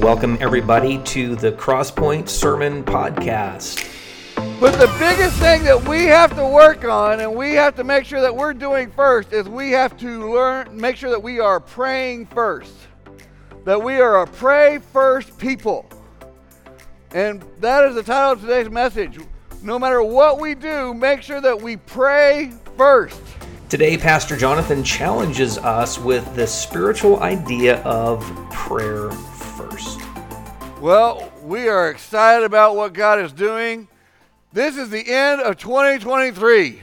Welcome, everybody, to the CrossPointe Sermon Podcast. But the biggest thing that we have to work on and we have to make sure that we're doing first is we have to learn, make sure that we are praying first. That we are a pray first people. And that is the title of today's message. No matter what we do, make sure that we pray first. Today, Pastor Jonathan challenges us with the spiritual idea of prayer first. Well, we are excited about what God is doing. This is the end of 2023.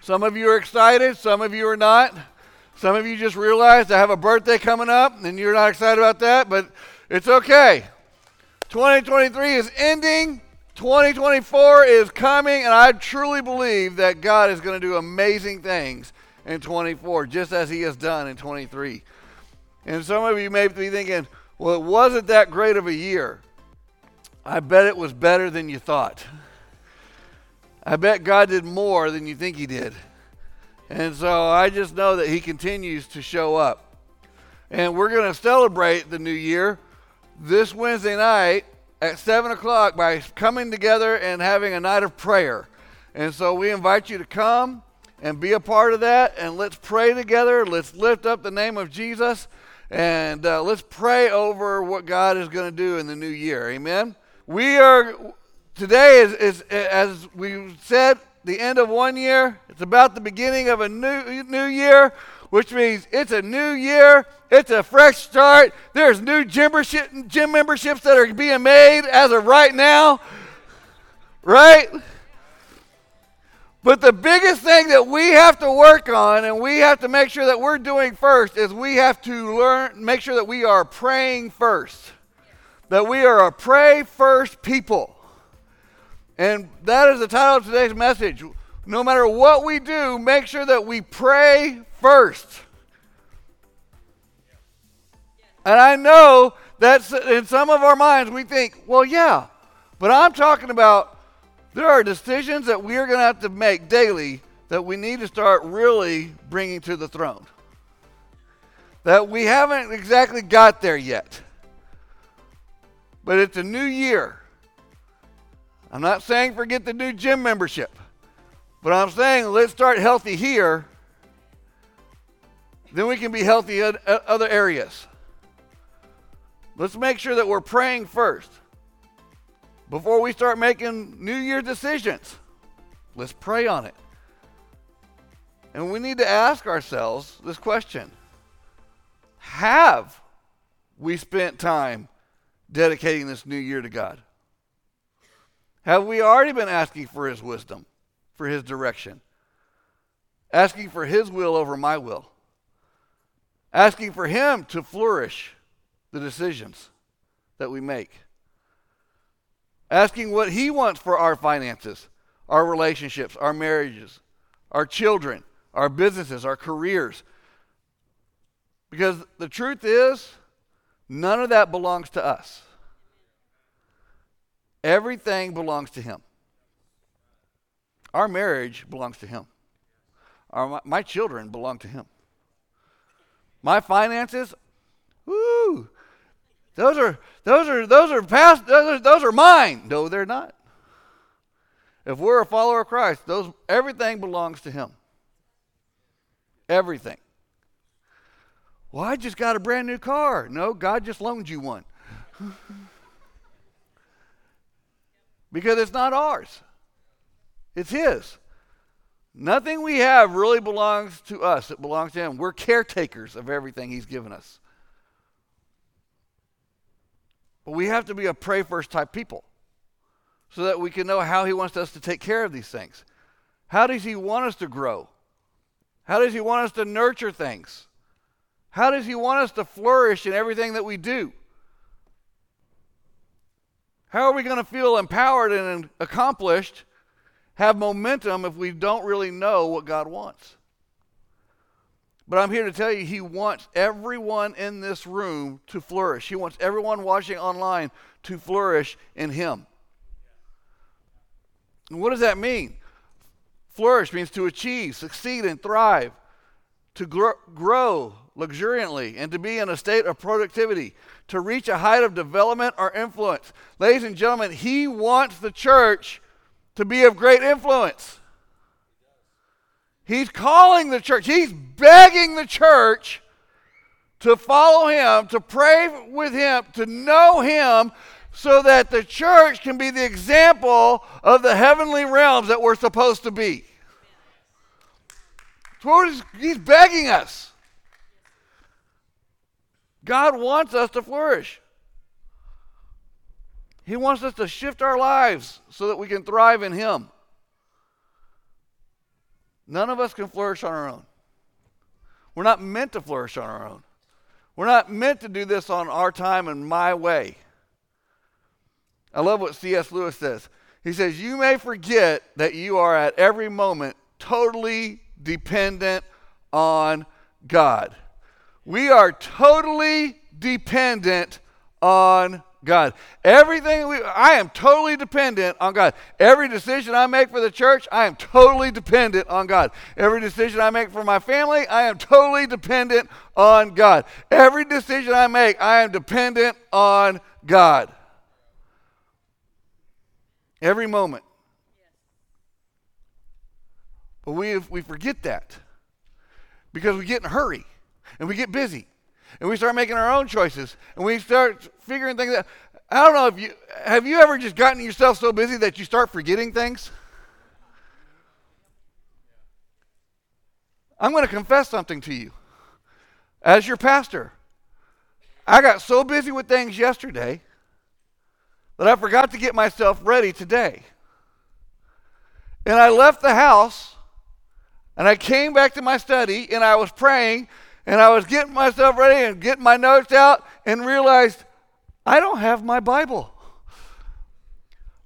Some of you are excited, some of you are not. Some of you just realized I have a birthday coming up and you're not excited about that, but it's okay. 2023 is ending. 2024 is coming, and I truly believe that God is going to do amazing things in 24, just as He has done in 23. And some of you may be thinking, well, it wasn't that great of a year. I bet it was better than you thought. I bet God did more than you think He did. And so I just know that He continues to show up. And we're going to celebrate the new year this Wednesday night at 7 o'clock by coming together and having a night of prayer. And so we invite you to come and be a part of that. And let's pray together. Let's lift up the name of Jesus. And uh, let's pray over what God is going to do in the new year. Amen. We are, today is, is, as we said, the end of one year. It's about the beginning of a new, new year which means it's a new year, it's a fresh start. There's new gym, gym memberships that are being made as of right now, right? But the biggest thing that we have to work on and we have to make sure that we're doing first is we have to learn, make sure that we are praying first. That we are a pray first people. And that is the title of today's message. No matter what we do, make sure that we pray first. And I know that in some of our minds we think, well, yeah, but I'm talking about there are decisions that we are going to have to make daily that we need to start really bringing to the throne. That we haven't exactly got there yet. But it's a new year. I'm not saying forget the new gym membership, but I'm saying let's start healthy here then we can be healthy in other areas. Let's make sure that we're praying first. Before we start making New Year decisions, let's pray on it. And we need to ask ourselves this question Have we spent time dedicating this new year to God? Have we already been asking for His wisdom, for His direction, asking for His will over my will? asking for Him to flourish the decisions that we make, asking what He wants for our finances, our relationships, our marriages, our children, our businesses, our careers. Because the truth is, none of that belongs to us. Everything belongs to Him. Our marriage belongs to Him. Our, my children belong to Him. My finances, woo, those are those are those are past those are, those are mine. No, they're not. If we're a follower of Christ, those everything belongs to Him. Everything. Well, I just got a brand new car. No, God just loaned you one. because it's not ours. It's His. Nothing we have really belongs to us, it belongs to Him. We're caretakers of everything He's given us. But we have to be a pray first type people so that we can know how He wants us to take care of these things. How does He want us to grow? How does He want us to nurture things? How does He want us to flourish in everything that we do? How are we going to feel empowered and accomplished have momentum if we don't really know what God wants. But I'm here to tell you, He wants everyone in this room to flourish. He wants everyone watching online to flourish in Him. And what does that mean? Flourish means to achieve, succeed, and thrive, to grow, grow luxuriantly and to be in a state of productivity, to reach a height of development or influence. Ladies and gentlemen, he wants the church to be of great influence. He's calling the church, he's begging the church to follow him, to pray with him, to know him, so that the church can be the example of the heavenly realms that we're supposed to be. He's begging us. God wants us to flourish. He wants us to shift our lives so that we can thrive in Him. None of us can flourish on our own. We're not meant to flourish on our own. We're not meant to do this on our time and my way. I love what C.S. Lewis says. He says, You may forget that you are at every moment totally dependent on God. We are totally dependent on God. Everything we, I am totally dependent on God. Every decision I make for the church, I am totally dependent on God. Every decision I make for my family, I am totally dependent on God. Every decision I make, I am dependent on God. Every moment. But we, we forget that because we get in a hurry and we get busy and we start making our own choices and we start figuring things out. I don't know if you have you ever just gotten yourself so busy that you start forgetting things? I'm going to confess something to you. As your pastor, I got so busy with things yesterday that I forgot to get myself ready today. And I left the house and I came back to my study and I was praying and I was getting myself ready and getting my notes out and realized I don't have my Bible.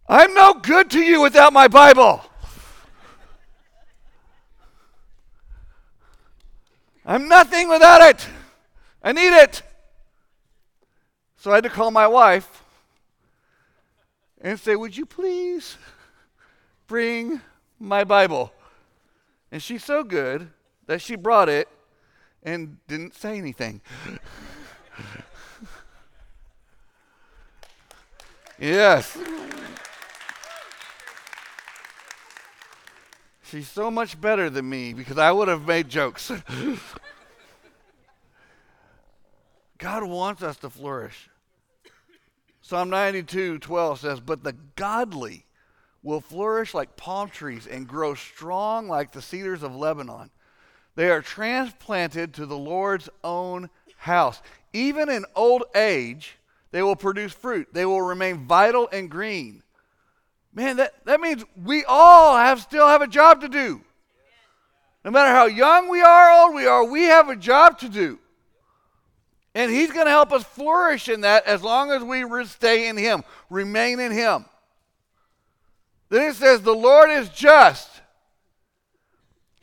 I'm no good to you without my Bible. I'm nothing without it. I need it. So I had to call my wife and say, Would you please bring my Bible? And she's so good that she brought it and didn't say anything. yes. She's so much better than me because I would have made jokes. God wants us to flourish. Psalm 92 12 says, But the godly will flourish like palm trees and grow strong like the cedars of Lebanon. They are transplanted to the Lord's own house. Even in old age, they will produce fruit. They will remain vital and green. Man, that, that means we all have still have a job to do. No matter how young we are, old we are, we have a job to do. And He's going to help us flourish in that as long as we stay in Him, remain in Him. Then it says, The Lord is just.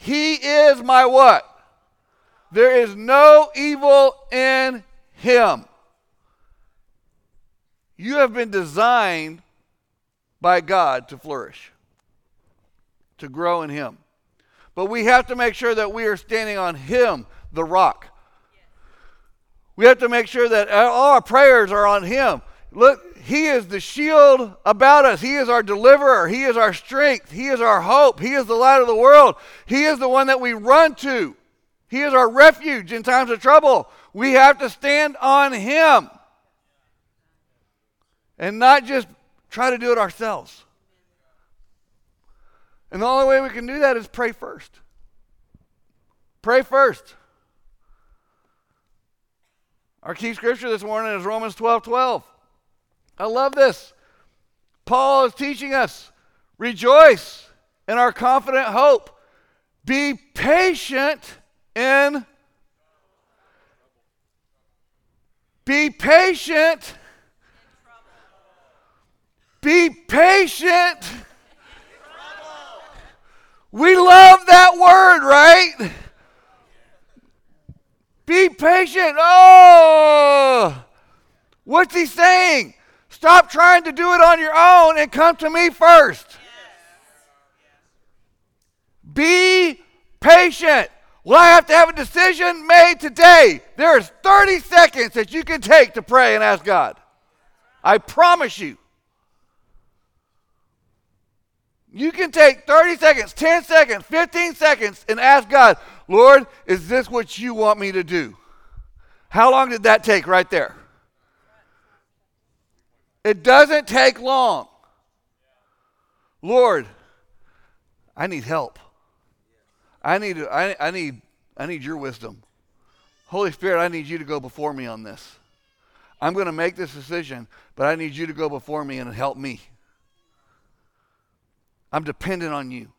He is my what? There is no evil in him. You have been designed by God to flourish, to grow in him. But we have to make sure that we are standing on him, the rock. We have to make sure that all our prayers are on him. Look, he is the shield about us. He is our deliverer. He is our strength. He is our hope. He is the light of the world. He is the one that we run to. He is our refuge in times of trouble. We have to stand on Him and not just try to do it ourselves. And the only way we can do that is pray first. Pray first. Our key scripture this morning is Romans 12 12. I love this. Paul is teaching us rejoice in our confident hope. Be patient in. Be patient. Be patient. We love that word, right? Be patient. Oh, what's he saying? Stop trying to do it on your own and come to me first. Be patient. Well, I have to have a decision made today. There's 30 seconds that you can take to pray and ask God. I promise you. You can take 30 seconds, 10 seconds, 15 seconds and ask God, Lord, is this what you want me to do? How long did that take right there? It doesn't take long. Lord, I need help. I need, I, I, need, I need your wisdom. Holy Spirit, I need you to go before me on this. I'm going to make this decision, but I need you to go before me and help me. I'm dependent on you.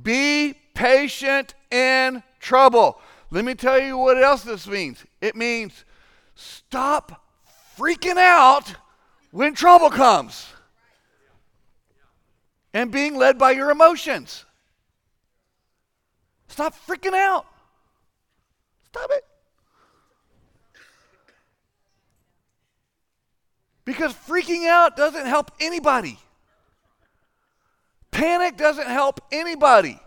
Be patient in trouble. Let me tell you what else this means. It means stop freaking out when trouble comes and being led by your emotions. Stop freaking out. Stop it. Because freaking out doesn't help anybody. Panic doesn't help anybody.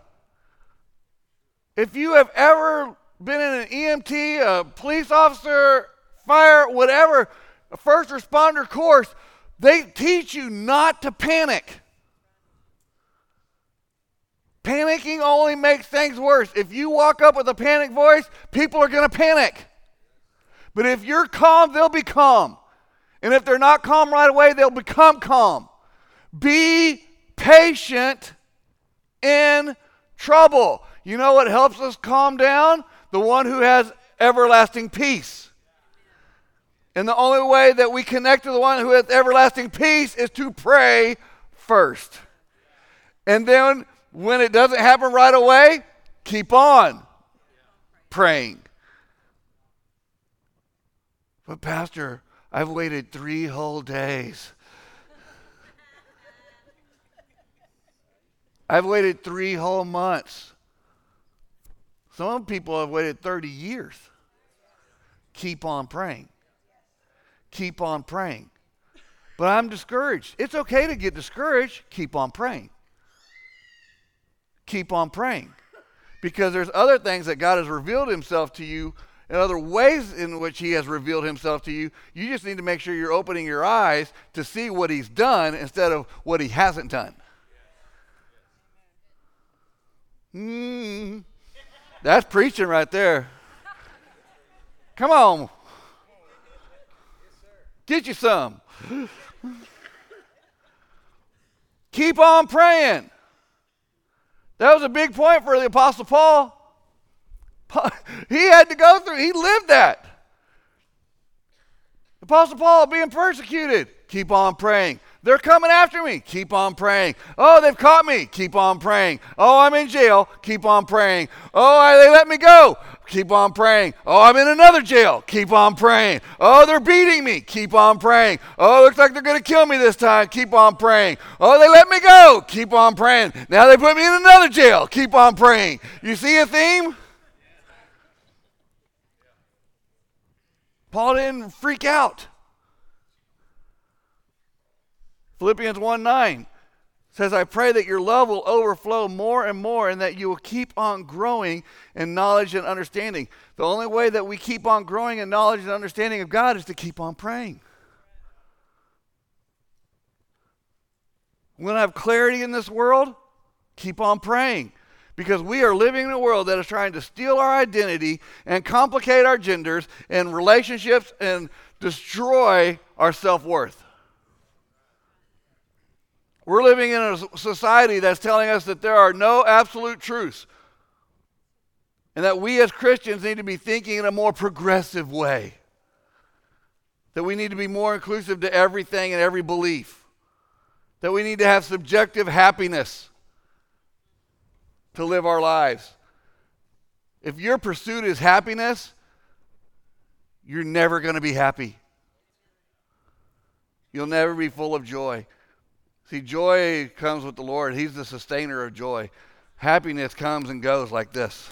If you have ever been in an EMT, a police officer, fire, whatever, a first responder course, they teach you not to panic. Panicking only makes things worse. If you walk up with a panic voice, people are going to panic. But if you're calm, they'll be calm. And if they're not calm right away, they'll become calm. Be patient in trouble. You know what helps us calm down? The one who has everlasting peace. And the only way that we connect to the one who has everlasting peace is to pray first. And then when it doesn't happen right away, keep on praying. But, Pastor, I've waited three whole days. I've waited three whole months. Some people have waited 30 years. Keep on praying. Keep on praying. But I'm discouraged. It's okay to get discouraged. Keep on praying. Keep on praying. Because there's other things that God has revealed himself to you and other ways in which he has revealed himself to you. You just need to make sure you're opening your eyes to see what he's done instead of what he hasn't done. Mm, that's preaching right there. Come on. Get you some. Keep on praying. That was a big point for the Apostle Paul. He had to go through, he lived that. Apostle Paul being persecuted. Keep on praying. They're coming after me. Keep on praying. Oh, they've caught me. Keep on praying. Oh, I'm in jail. Keep on praying. Oh, they let me go. Keep on praying. Oh, I'm in another jail. Keep on praying. Oh, they're beating me. Keep on praying. Oh, looks like they're going to kill me this time. Keep on praying. Oh, they let me go. Keep on praying. Now they put me in another jail. Keep on praying. You see a theme? Paul didn't freak out. Philippians 1 9 says, I pray that your love will overflow more and more and that you will keep on growing in knowledge and understanding. The only way that we keep on growing in knowledge and understanding of God is to keep on praying. We want to have clarity in this world? Keep on praying. Because we are living in a world that is trying to steal our identity and complicate our genders and relationships and destroy our self worth. We're living in a society that's telling us that there are no absolute truths. And that we as Christians need to be thinking in a more progressive way. That we need to be more inclusive to everything and every belief. That we need to have subjective happiness to live our lives. If your pursuit is happiness, you're never going to be happy. You'll never be full of joy. See, joy comes with the Lord. He's the sustainer of joy. Happiness comes and goes like this.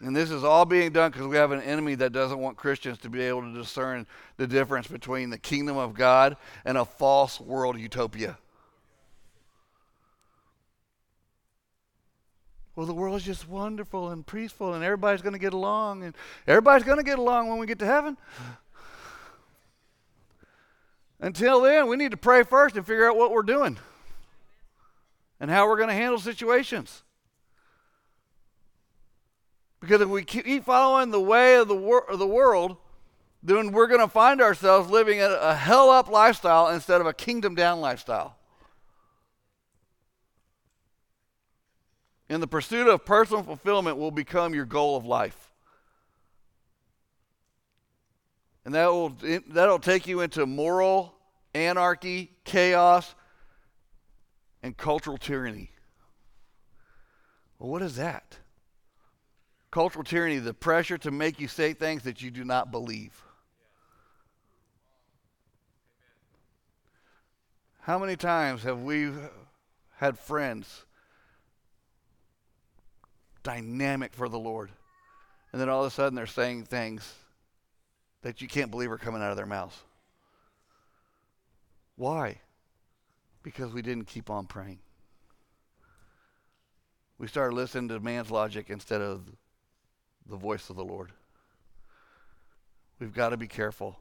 And this is all being done because we have an enemy that doesn't want Christians to be able to discern the difference between the kingdom of God and a false world utopia. well, the world is just wonderful and peaceful and everybody's going to get along and everybody's going to get along when we get to heaven. Until then, we need to pray first and figure out what we're doing and how we're going to handle situations. Because if we keep following the way of the, wor- of the world, then we're going to find ourselves living a, a hell up lifestyle instead of a kingdom down lifestyle. And the pursuit of personal fulfillment will become your goal of life. And that will, that'll take you into moral anarchy, chaos, and cultural tyranny. Well, what is that? Cultural tyranny, the pressure to make you say things that you do not believe. How many times have we had friends dynamic for the Lord, and then all of a sudden they're saying things that you can't believe are coming out of their mouths? Why? Because we didn't keep on praying. We started listening to man's logic instead of the voice of the Lord. We've got to be careful.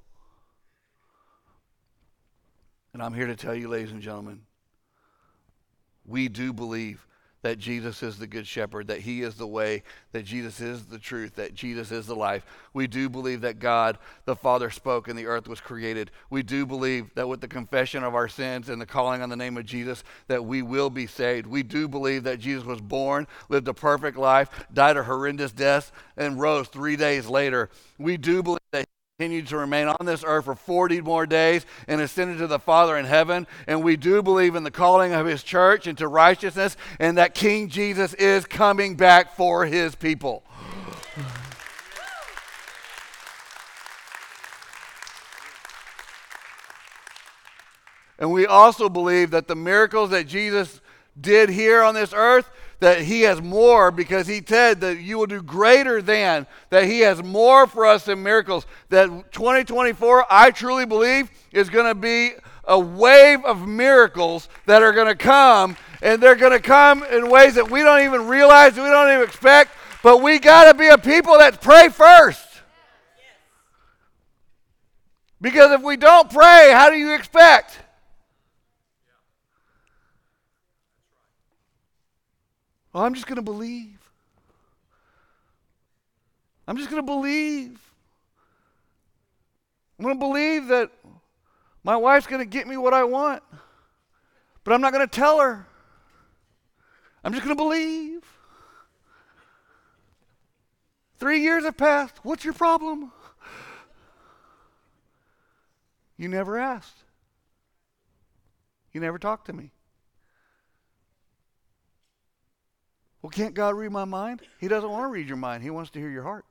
And I'm here to tell you, ladies and gentlemen, we do believe that Jesus is the good shepherd, that he is the way, that Jesus is the truth, that Jesus is the life. We do believe that God the Father spoke and the earth was created. We do believe that with the confession of our sins and the calling on the name of Jesus that we will be saved. We do believe that Jesus was born, lived a perfect life, died a horrendous death and rose 3 days later. We do believe that continued to remain on this earth for 40 more days and ascended to the Father in heaven. And we do believe in the calling of his church into righteousness and that King Jesus is coming back for his people. And we also believe that the miracles that Jesus did here on this earth that he has more because he said that you will do greater than, that he has more for us in miracles. That 2024, I truly believe, is going to be a wave of miracles that are going to come, and they're going to come in ways that we don't even realize, we don't even expect, but we got to be a people that pray first. Because if we don't pray, how do you expect? Well, I'm just going to believe. I'm just going to believe. I'm going to believe that my wife's going to get me what I want, but I'm not going to tell her. I'm just going to believe. Three years have passed. What's your problem? You never asked. You never talked to me. Well, can't God read my mind? He doesn't want to read your mind, He wants to hear your heart.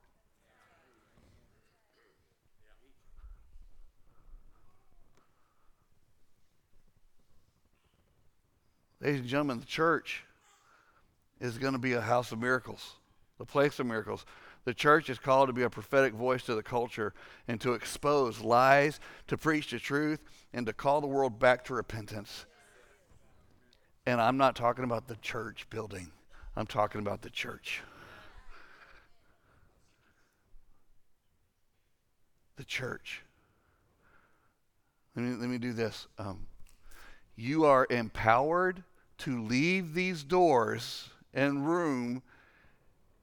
Ladies and gentlemen, the church is going to be a house of miracles, the place of miracles. The church is called to be a prophetic voice to the culture and to expose lies, to preach the truth, and to call the world back to repentance. And I'm not talking about the church building. I'm talking about the church. The church. Let me, let me do this. Um, you are empowered to leave these doors and room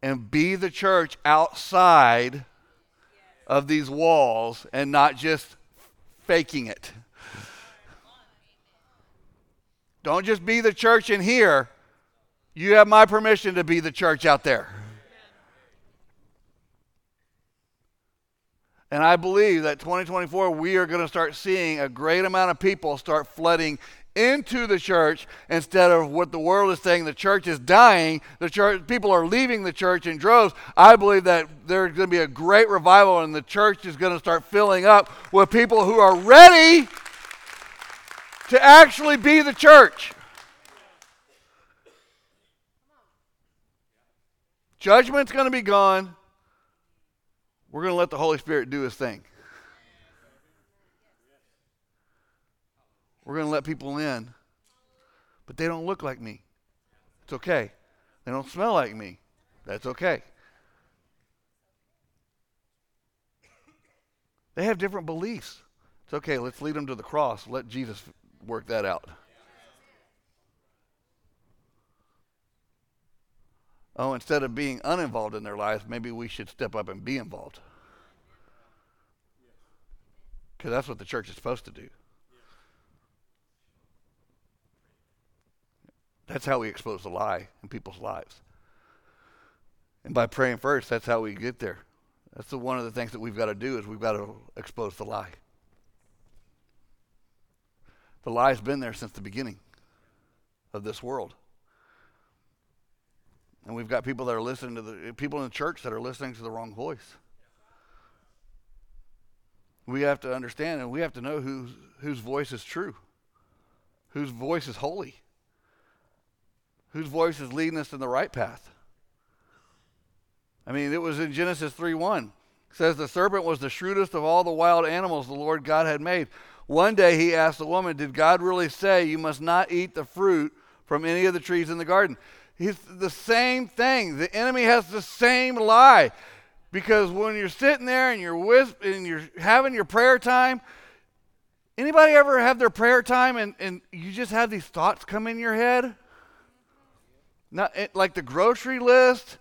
and be the church outside of these walls and not just faking it. Don't just be the church in here, you have my permission to be the church out there. And I believe that 2024, we are going to start seeing a great amount of people start flooding into the church instead of what the world is saying the church is dying the church people are leaving the church in droves i believe that there's going to be a great revival and the church is going to start filling up with people who are ready to actually be the church Judgment's going to be gone. We're going to let the Holy Spirit do his thing. We're going to let people in, but they don't look like me. It's okay. They don't smell like me. That's okay. They have different beliefs. It's okay. Let's lead them to the cross. Let Jesus work that out. Oh, instead of being uninvolved in their lives, maybe we should step up and be involved. Because that's what the church is supposed to do. That's how we expose the lie in people's lives. And by praying first, that's how we get there. That's the, one of the things that we've got to do is we've got to expose the lie. The lie's been there since the beginning of this world. And we've got people that are listening to the people in the church that are listening to the wrong voice. We have to understand and we have to know whose whose voice is true, whose voice is holy, whose voice is leading us in the right path. I mean, it was in Genesis 3 1. It says, The serpent was the shrewdest of all the wild animals the Lord God had made. One day he asked the woman, Did God really say you must not eat the fruit from any of the trees in the garden? He's the same thing. The enemy has the same lie. Because when you're sitting there and you're with and you're having your prayer time, anybody ever have their prayer time and, and you just have these thoughts come in your head? Not like the grocery list,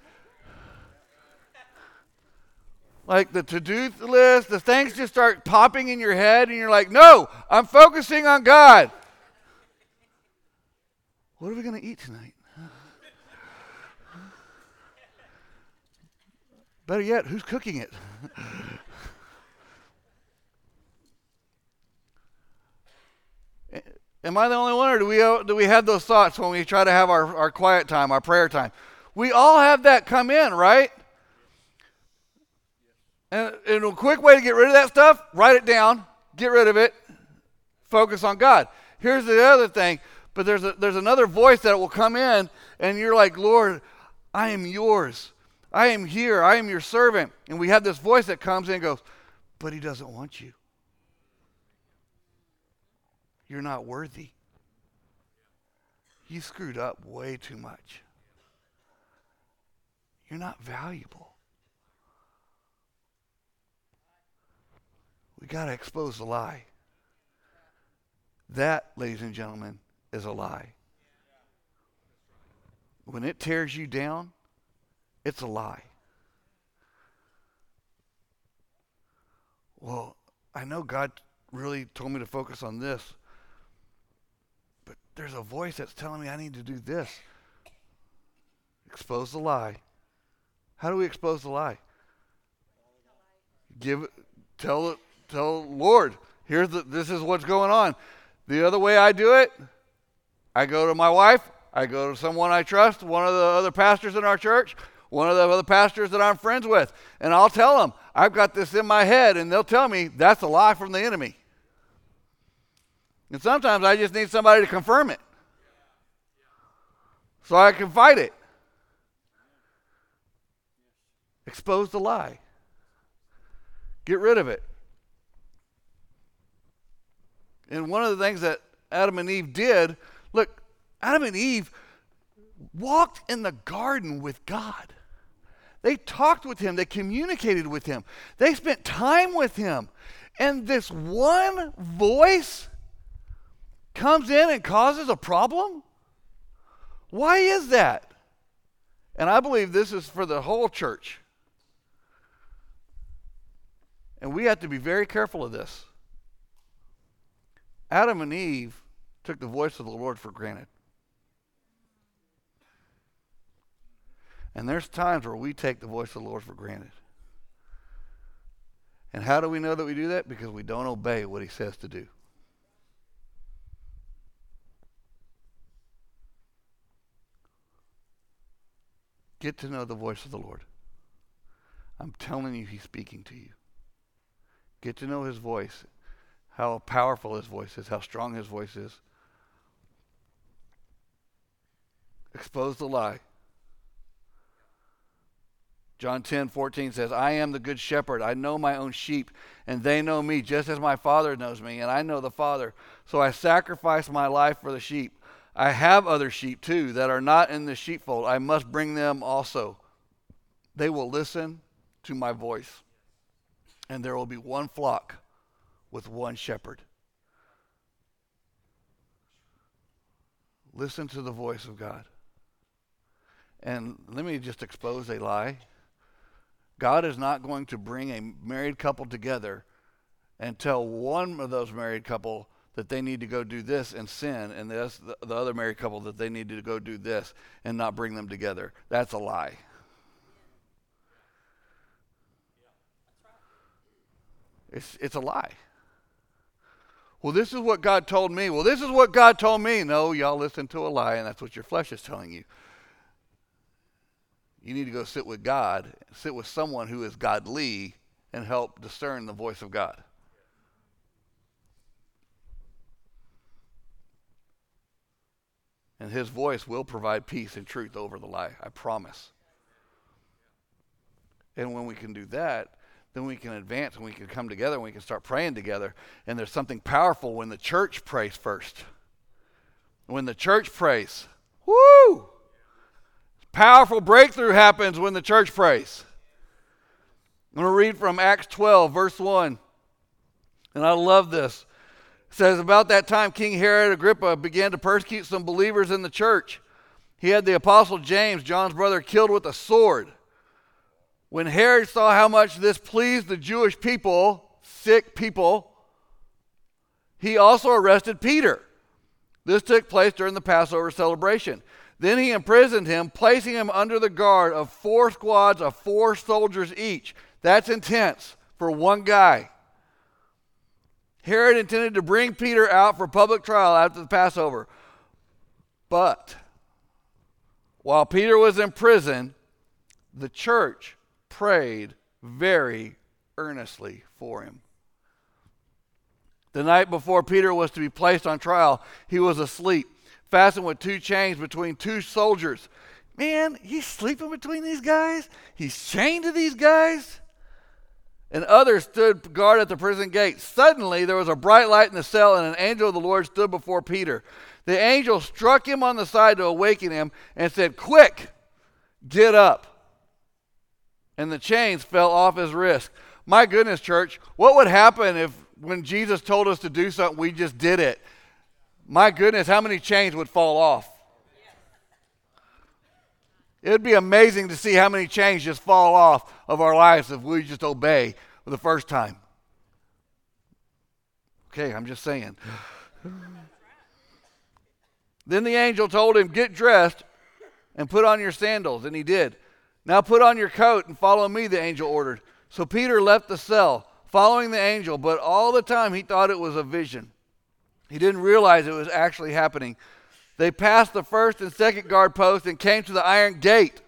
like the to-do list, the things just start popping in your head and you're like, "No, I'm focusing on God." What are we going to eat tonight? Better yet, who's cooking it? Am I the only one, or do we, do we have those thoughts when we try to have our, our quiet time, our prayer time? We all have that come in, right? And, and a quick way to get rid of that stuff, write it down, get rid of it, focus on God. Here's the other thing, but there's, a, there's another voice that will come in, and you're like, Lord, I am yours. I am here. I am your servant. And we have this voice that comes in and goes, but he doesn't want you. You're not worthy. You screwed up way too much. You're not valuable. We got to expose the lie. That, ladies and gentlemen, is a lie. When it tears you down, it's a lie. Well, I know God really told me to focus on this, but there's a voice that's telling me I need to do this. Expose the lie. How do we expose the lie? Give tell tell Lord, here's the, this is what's going on. The other way I do it, I go to my wife, I go to someone I trust, one of the other pastors in our church, one of the other pastors that I'm friends with, and I'll tell them, I've got this in my head, and they'll tell me that's a lie from the enemy. And sometimes I just need somebody to confirm it so I can fight it. Expose the lie, get rid of it. And one of the things that Adam and Eve did, look, Adam and Eve walked in the garden with God. They talked with him, they communicated with him, they spent time with him. And this one voice comes in and causes a problem? Why is that? And I believe this is for the whole church. And we have to be very careful of this. Adam and Eve took the voice of the Lord for granted. And there's times where we take the voice of the Lord for granted. And how do we know that we do that? Because we don't obey what he says to do. Get to know the voice of the Lord. I'm telling you, he's speaking to you. Get to know his voice how powerful his voice is, how strong his voice is. Expose the lie. John 10, 14 says, I am the good shepherd. I know my own sheep, and they know me, just as my Father knows me, and I know the Father. So I sacrifice my life for the sheep. I have other sheep too that are not in the sheepfold. I must bring them also. They will listen to my voice, and there will be one flock with one shepherd. Listen to the voice of God. And let me just expose a lie. God is not going to bring a married couple together and tell one of those married couple that they need to go do this and sin, and this, the, the other married couple that they need to go do this and not bring them together. That's a lie. It's, it's a lie. Well, this is what God told me. Well, this is what God told me. No, y'all listen to a lie, and that's what your flesh is telling you. You need to go sit with God, sit with someone who is godly, and help discern the voice of God. And his voice will provide peace and truth over the lie, I promise. And when we can do that, then we can advance and we can come together and we can start praying together. And there's something powerful when the church prays first. When the church prays, whoo! Powerful breakthrough happens when the church prays. I'm going to read from Acts 12, verse 1. And I love this. It says, About that time, King Herod Agrippa began to persecute some believers in the church. He had the apostle James, John's brother, killed with a sword. When Herod saw how much this pleased the Jewish people, sick people, he also arrested Peter. This took place during the Passover celebration. Then he imprisoned him, placing him under the guard of four squads of four soldiers each. That's intense for one guy. Herod intended to bring Peter out for public trial after the Passover. But while Peter was in prison, the church prayed very earnestly for him. The night before Peter was to be placed on trial, he was asleep, fastened with two chains between two soldiers. Man, he's sleeping between these guys? He's chained to these guys? and others stood guard at the prison gate. Suddenly there was a bright light in the cell, and an angel of the Lord stood before Peter. The angel struck him on the side to awaken him and said, Quick, get up. And the chains fell off his wrist. My goodness, church, what would happen if when Jesus told us to do something, we just did it? My goodness, how many chains would fall off? It would be amazing to see how many chains just fall off of our lives if we just obey for the first time. Okay, I'm just saying. then the angel told him, Get dressed and put on your sandals. And he did. Now put on your coat and follow me, the angel ordered. So Peter left the cell, following the angel, but all the time he thought it was a vision. He didn't realize it was actually happening. They passed the first and second guard post and came to the iron gate,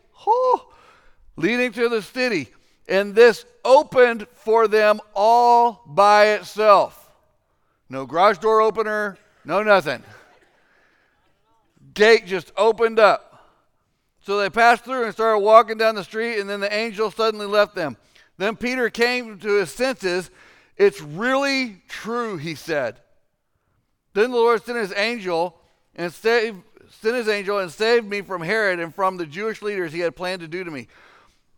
leading to the city. And this opened for them all by itself. No garage door opener, no nothing. Gate just opened up. So they passed through and started walking down the street, and then the angel suddenly left them. Then Peter came to his senses. It's really true, he said. Then the Lord sent his angel and save, sent his angel and saved me from Herod and from the Jewish leaders he had planned to do to me.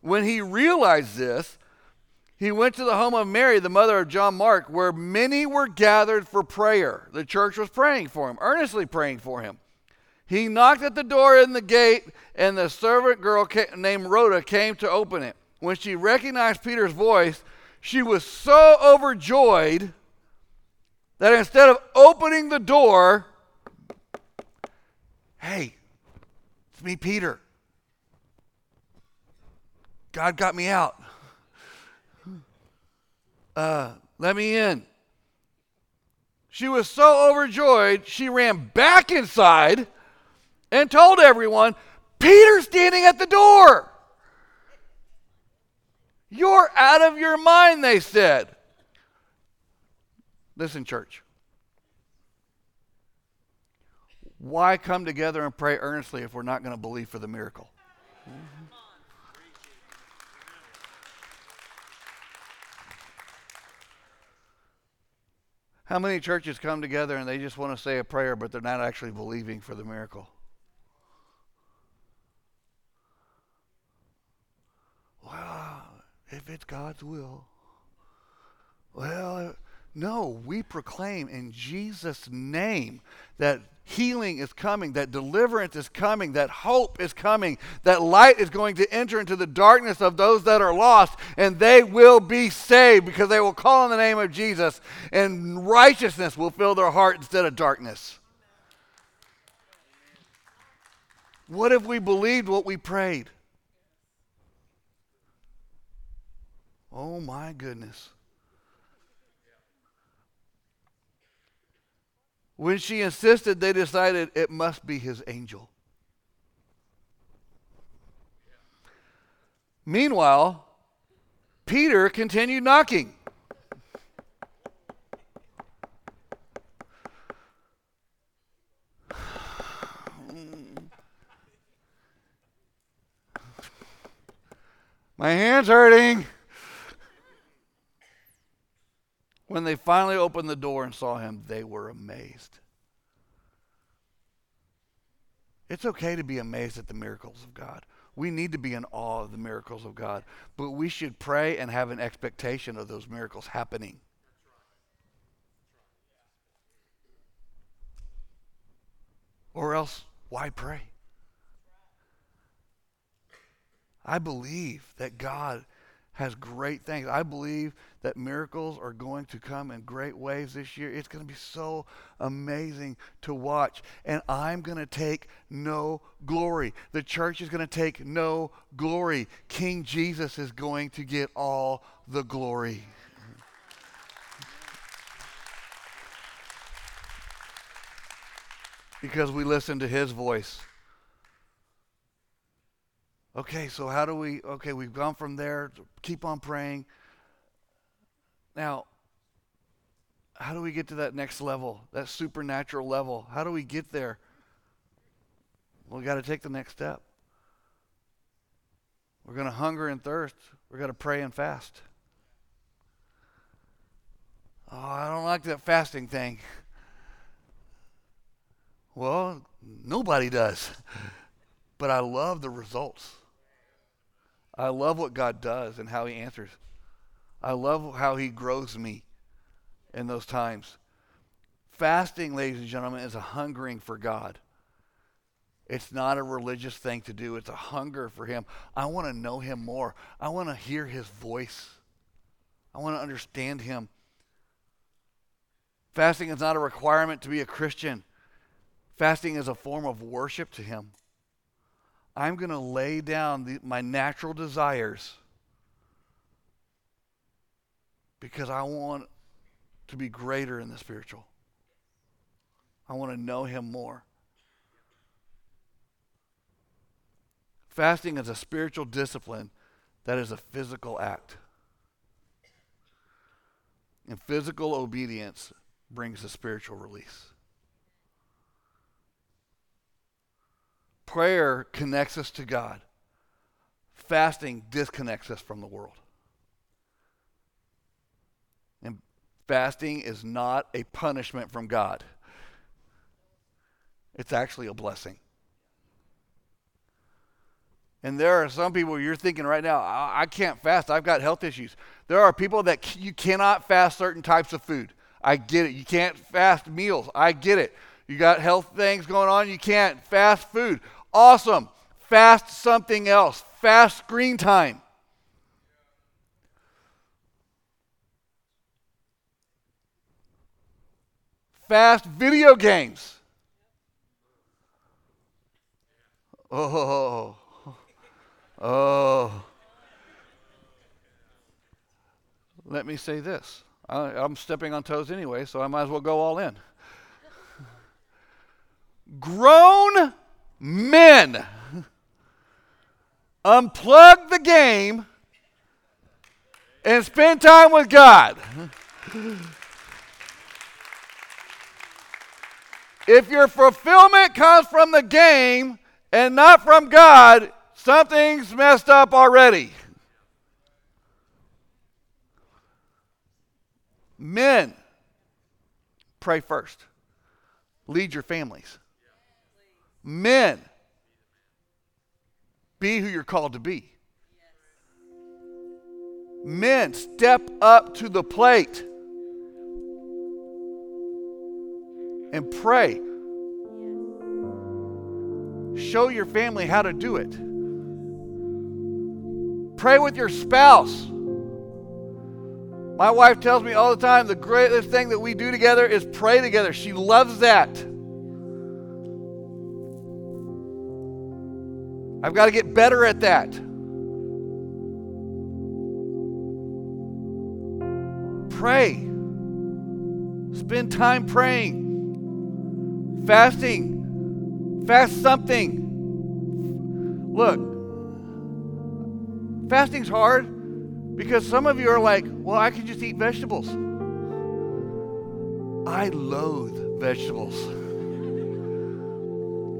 When he realized this, he went to the home of Mary, the mother of John Mark, where many were gathered for prayer. The church was praying for him, earnestly praying for him. He knocked at the door in the gate, and the servant girl named Rhoda came to open it. When she recognized Peter's voice, she was so overjoyed that instead of opening the door, Hey, it's me, Peter. God got me out. Uh, let me in. She was so overjoyed, she ran back inside and told everyone, Peter's standing at the door. You're out of your mind, they said. Listen, church. Why come together and pray earnestly if we're not going to believe for the miracle? Mm-hmm. How many churches come together and they just want to say a prayer, but they're not actually believing for the miracle? Well, if it's God's will. Well, no, we proclaim in Jesus' name that healing is coming, that deliverance is coming, that hope is coming, that light is going to enter into the darkness of those that are lost, and they will be saved because they will call on the name of Jesus, and righteousness will fill their heart instead of darkness. What if we believed what we prayed? Oh my goodness. When she insisted, they decided it must be his angel. Meanwhile, Peter continued knocking. My hand's hurting. When they finally opened the door and saw him, they were amazed. It's okay to be amazed at the miracles of God. We need to be in awe of the miracles of God, but we should pray and have an expectation of those miracles happening. Or else, why pray? I believe that God has great things. I believe that miracles are going to come in great ways this year. It's going to be so amazing to watch. And I'm going to take no glory. The church is going to take no glory. King Jesus is going to get all the glory. because we listen to his voice. Okay, so how do we, okay, we've gone from there, keep on praying. Now, how do we get to that next level, that supernatural level? How do we get there? Well, we got to take the next step. We're going to hunger and thirst. We're going to pray and fast. Oh, I don't like that fasting thing. Well, nobody does. But I love the results. I love what God does and how He answers. I love how He grows me in those times. Fasting, ladies and gentlemen, is a hungering for God. It's not a religious thing to do, it's a hunger for Him. I want to know Him more, I want to hear His voice, I want to understand Him. Fasting is not a requirement to be a Christian. Fasting is a form of worship to Him. I'm going to lay down the, my natural desires because I want to be greater in the spiritual. I want to know Him more. Fasting is a spiritual discipline that is a physical act. And physical obedience brings a spiritual release. Prayer connects us to God. Fasting disconnects us from the world. And fasting is not a punishment from God, it's actually a blessing. And there are some people you're thinking right now, I, I can't fast. I've got health issues. There are people that c- you cannot fast certain types of food. I get it. You can't fast meals. I get it. You got health things going on. You can't fast food. Awesome. Fast something else. Fast screen time. Fast video games. Oh, oh. Let me say this. I, I'm stepping on toes anyway, so I might as well go all in. Grown men unplug the game and spend time with God. if your fulfillment comes from the game and not from God, something's messed up already. Men, pray first. Lead your families. Men, be who you're called to be. Men, step up to the plate and pray. Show your family how to do it. Pray with your spouse. My wife tells me all the time the greatest thing that we do together is pray together. She loves that. I've got to get better at that. Pray. Spend time praying, fasting, fast something. Look, fasting's hard because some of you are like, well, I can just eat vegetables. I loathe vegetables.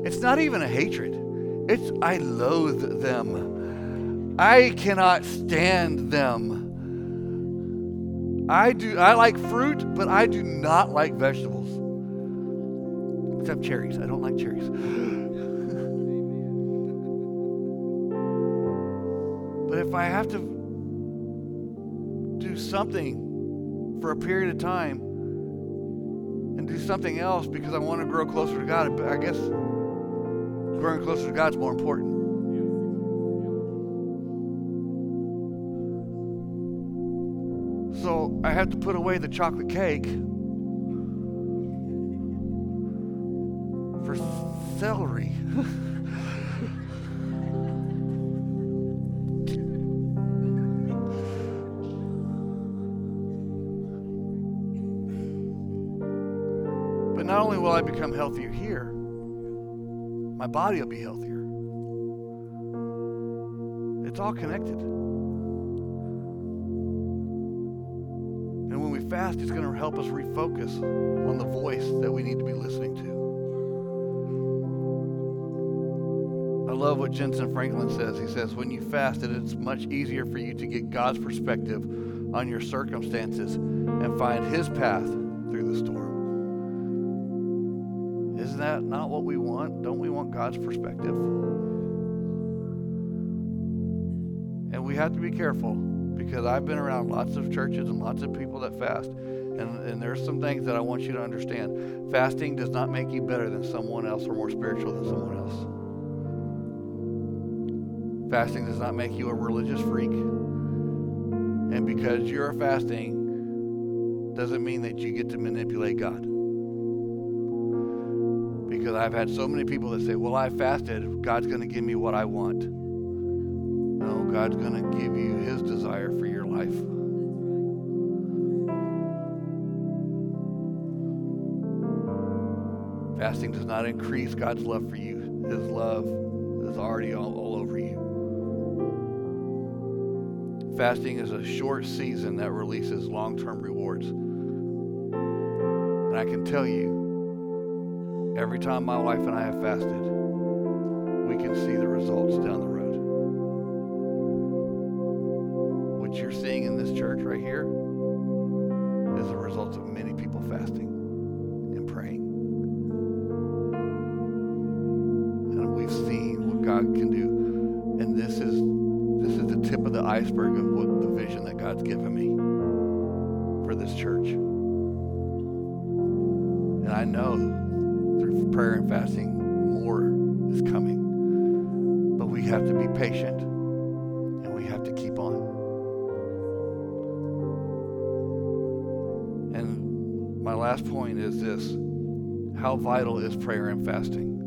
It's not even a hatred. It's I loathe them. I cannot stand them. I do I like fruit, but I do not like vegetables. Except cherries. I don't like cherries. but if I have to do something for a period of time and do something else because I want to grow closer to God, I guess growing closer to God is more important. So I had to put away the chocolate cake for celery. but not only will I become healthier my body will be healthier. It's all connected. And when we fast, it's going to help us refocus on the voice that we need to be listening to. I love what Jentezen Franklin says. He says, When you fast, it's much easier for you to get God's perspective on your circumstances and find His path through the storm. Not what we want? Don't we want God's perspective? And we have to be careful because I've been around lots of churches and lots of people that fast. And, and there's some things that I want you to understand. Fasting does not make you better than someone else or more spiritual than someone else. Fasting does not make you a religious freak. And because you're fasting doesn't mean that you get to manipulate God because I've had so many people that say, Well, I fasted. God's going to give me what I want. No, God's going to give you His desire for your life. Fasting does not increase God's love for you, His love is already all, all over you. Fasting is a short season that releases long term rewards. And I can tell you, every time my wife and I have fasted, we can see the results down the prayer and fasting, more is coming. But we have to be patient and we have to keep on. And my last point is this how vital is prayer and fasting?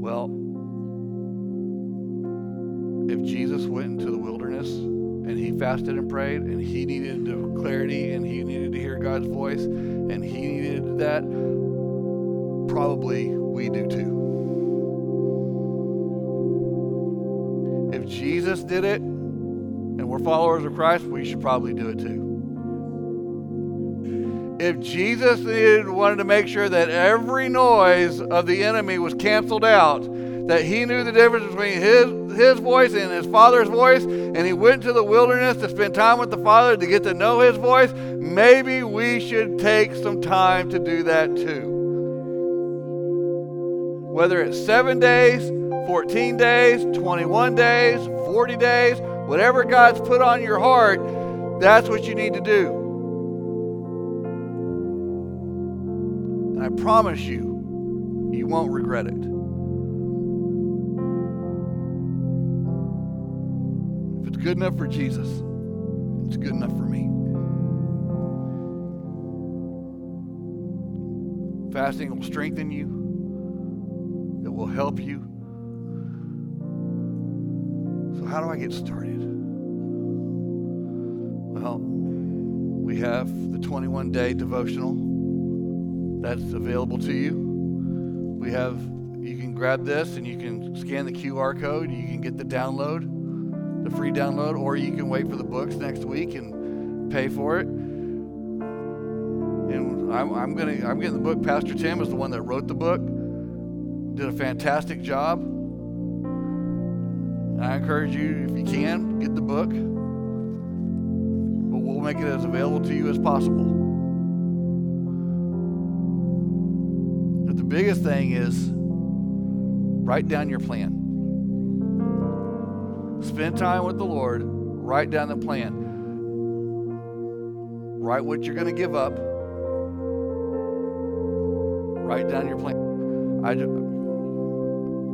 Well, if Jesus went into the wilderness and he fasted and prayed and he needed clarity and he needed to hear God's voice and he needed that, probably we do too. If Jesus did it and we're followers of Christ, we should probably do it too. If Jesus needed, wanted to make sure that every noise of the enemy was canceled out, that he knew the difference between his, his voice and his father's voice, and he went to the wilderness to spend time with the father to get to know his voice, maybe we should take some time to do that too. Whether it's seven days, 14 days, 21 days, 40 days, whatever God's put on your heart, that's what you need to do. And I promise you, you won't regret it. If it's good enough for Jesus, it's good enough for me. Fasting will strengthen you, will help you. So, how do I get started? Well, we have the 21 day devotional that's available to you. We have, you can grab this and you can scan the QR code. You can get the download, the free download, or you can wait for the books next week and pay for it. And I'm, I'm gonna, I'm getting the book. Pastor Tim is the one that wrote the book. Did a fantastic job. I encourage you, if you can, get the book. But we'll make it as available to you as possible. But the biggest thing is write down your plan. Spend time with the Lord, write down the plan. Write what you're going to give up. Write down your plan. I,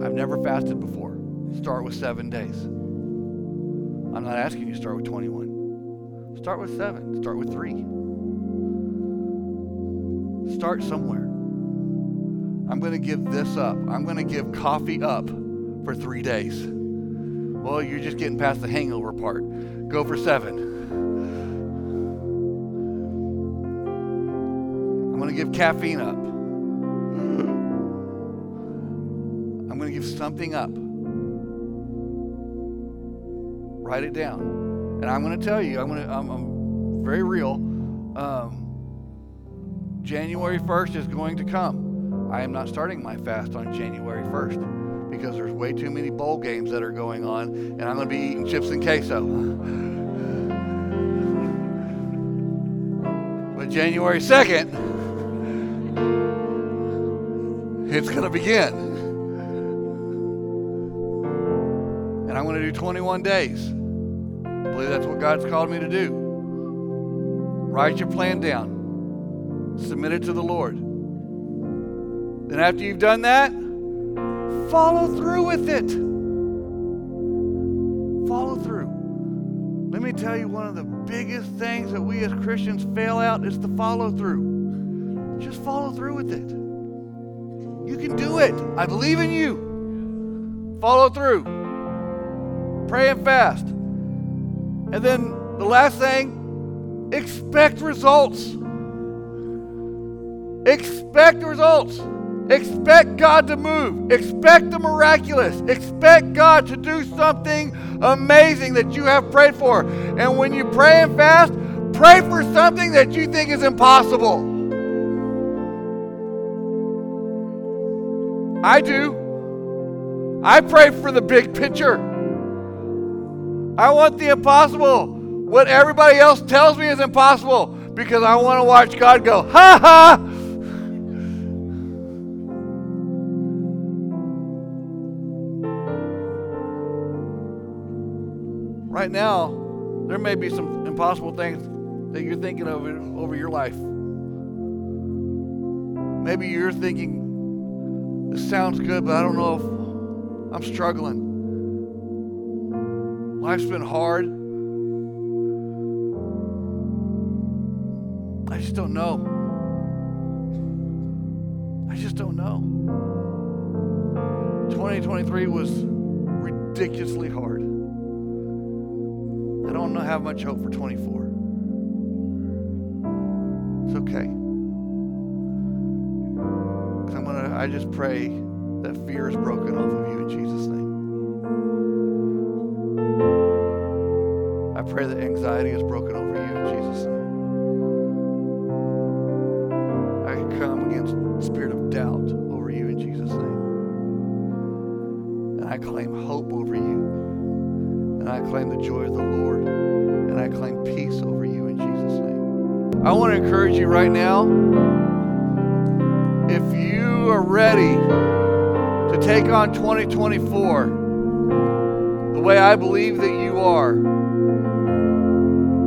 I've never fasted before. Start with seven days. I'm not asking you to start with 21. Start with seven. Start with three. Start somewhere. I'm going to give this up. I'm going to give coffee up for three days. Well, you're just getting past the hangover part. Go for seven. I'm going to give caffeine up. Going to give something up. Write it down. And I'm going to tell you, I'm going to, I'm, I'm very real. Um, January 1st is going to come. I am not starting my fast on January 1st because there's way too many bowl games that are going on, and I'm going to be eating chips and queso. but January 2nd, it's going to begin. I'm going to do 21 days. I believe that's what God's called me to do. Write your plan down, submit it to the Lord. Then, after you've done that, follow through with it. Follow through. Let me tell you one of the biggest things that we as Christians fail out is the follow through. Just follow through with it. You can do it. I believe in you. Follow through. Pray and fast. And then the last thing, expect results. Expect results. Expect God to move. Expect the miraculous. Expect God to do something amazing that you have prayed for. And when you pray and fast, pray for something that you think is impossible. I do. I pray for the big picture. I want the impossible. What everybody else tells me is impossible because I want to watch God go, ha ha! Right now, there may be some impossible things that you're thinking of over your life. Maybe you're thinking, this sounds good, but I don't know if I'm struggling. Life's been hard. I just don't know. I just don't know. 2023 was ridiculously hard. I don't have much hope for 24. It's okay. I'm gonna I just pray that fear is broken off of you in Jesus' name. I pray that anxiety is broken over you in Jesus' name. I come against the spirit of doubt over you in Jesus' name. And I claim hope over you. And I claim the joy of the Lord. And I claim peace over you in Jesus' name. I want to encourage you right now if you are ready to take on 2024 the way I believe that you are,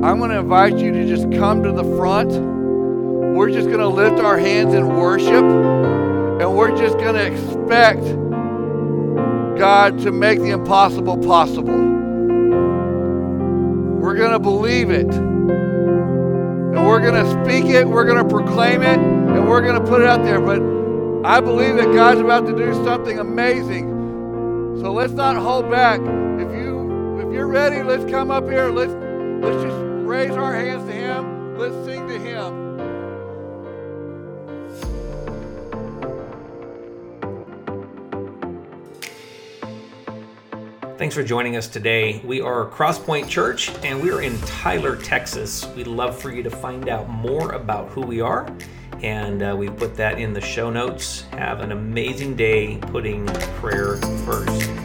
I'm going to invite you to just come to the front. We're just going to lift our hands in worship, and we're just going to expect God to make the impossible possible. We're going to believe it. And we're going to speak it, we're going to proclaim it, and we're going to put it out there. But I believe that God's about to do something amazing. So let's not hold back. If you if you're ready, let's come up here. Let's let's just raise our hands to him. Let's sing to him. Thanks for joining us today. We are CrossPointe Church and we're in Tyler, Texas. We'd love for you to find out more about who we are, and uh, we put that in the show notes. Have an amazing day putting prayer first.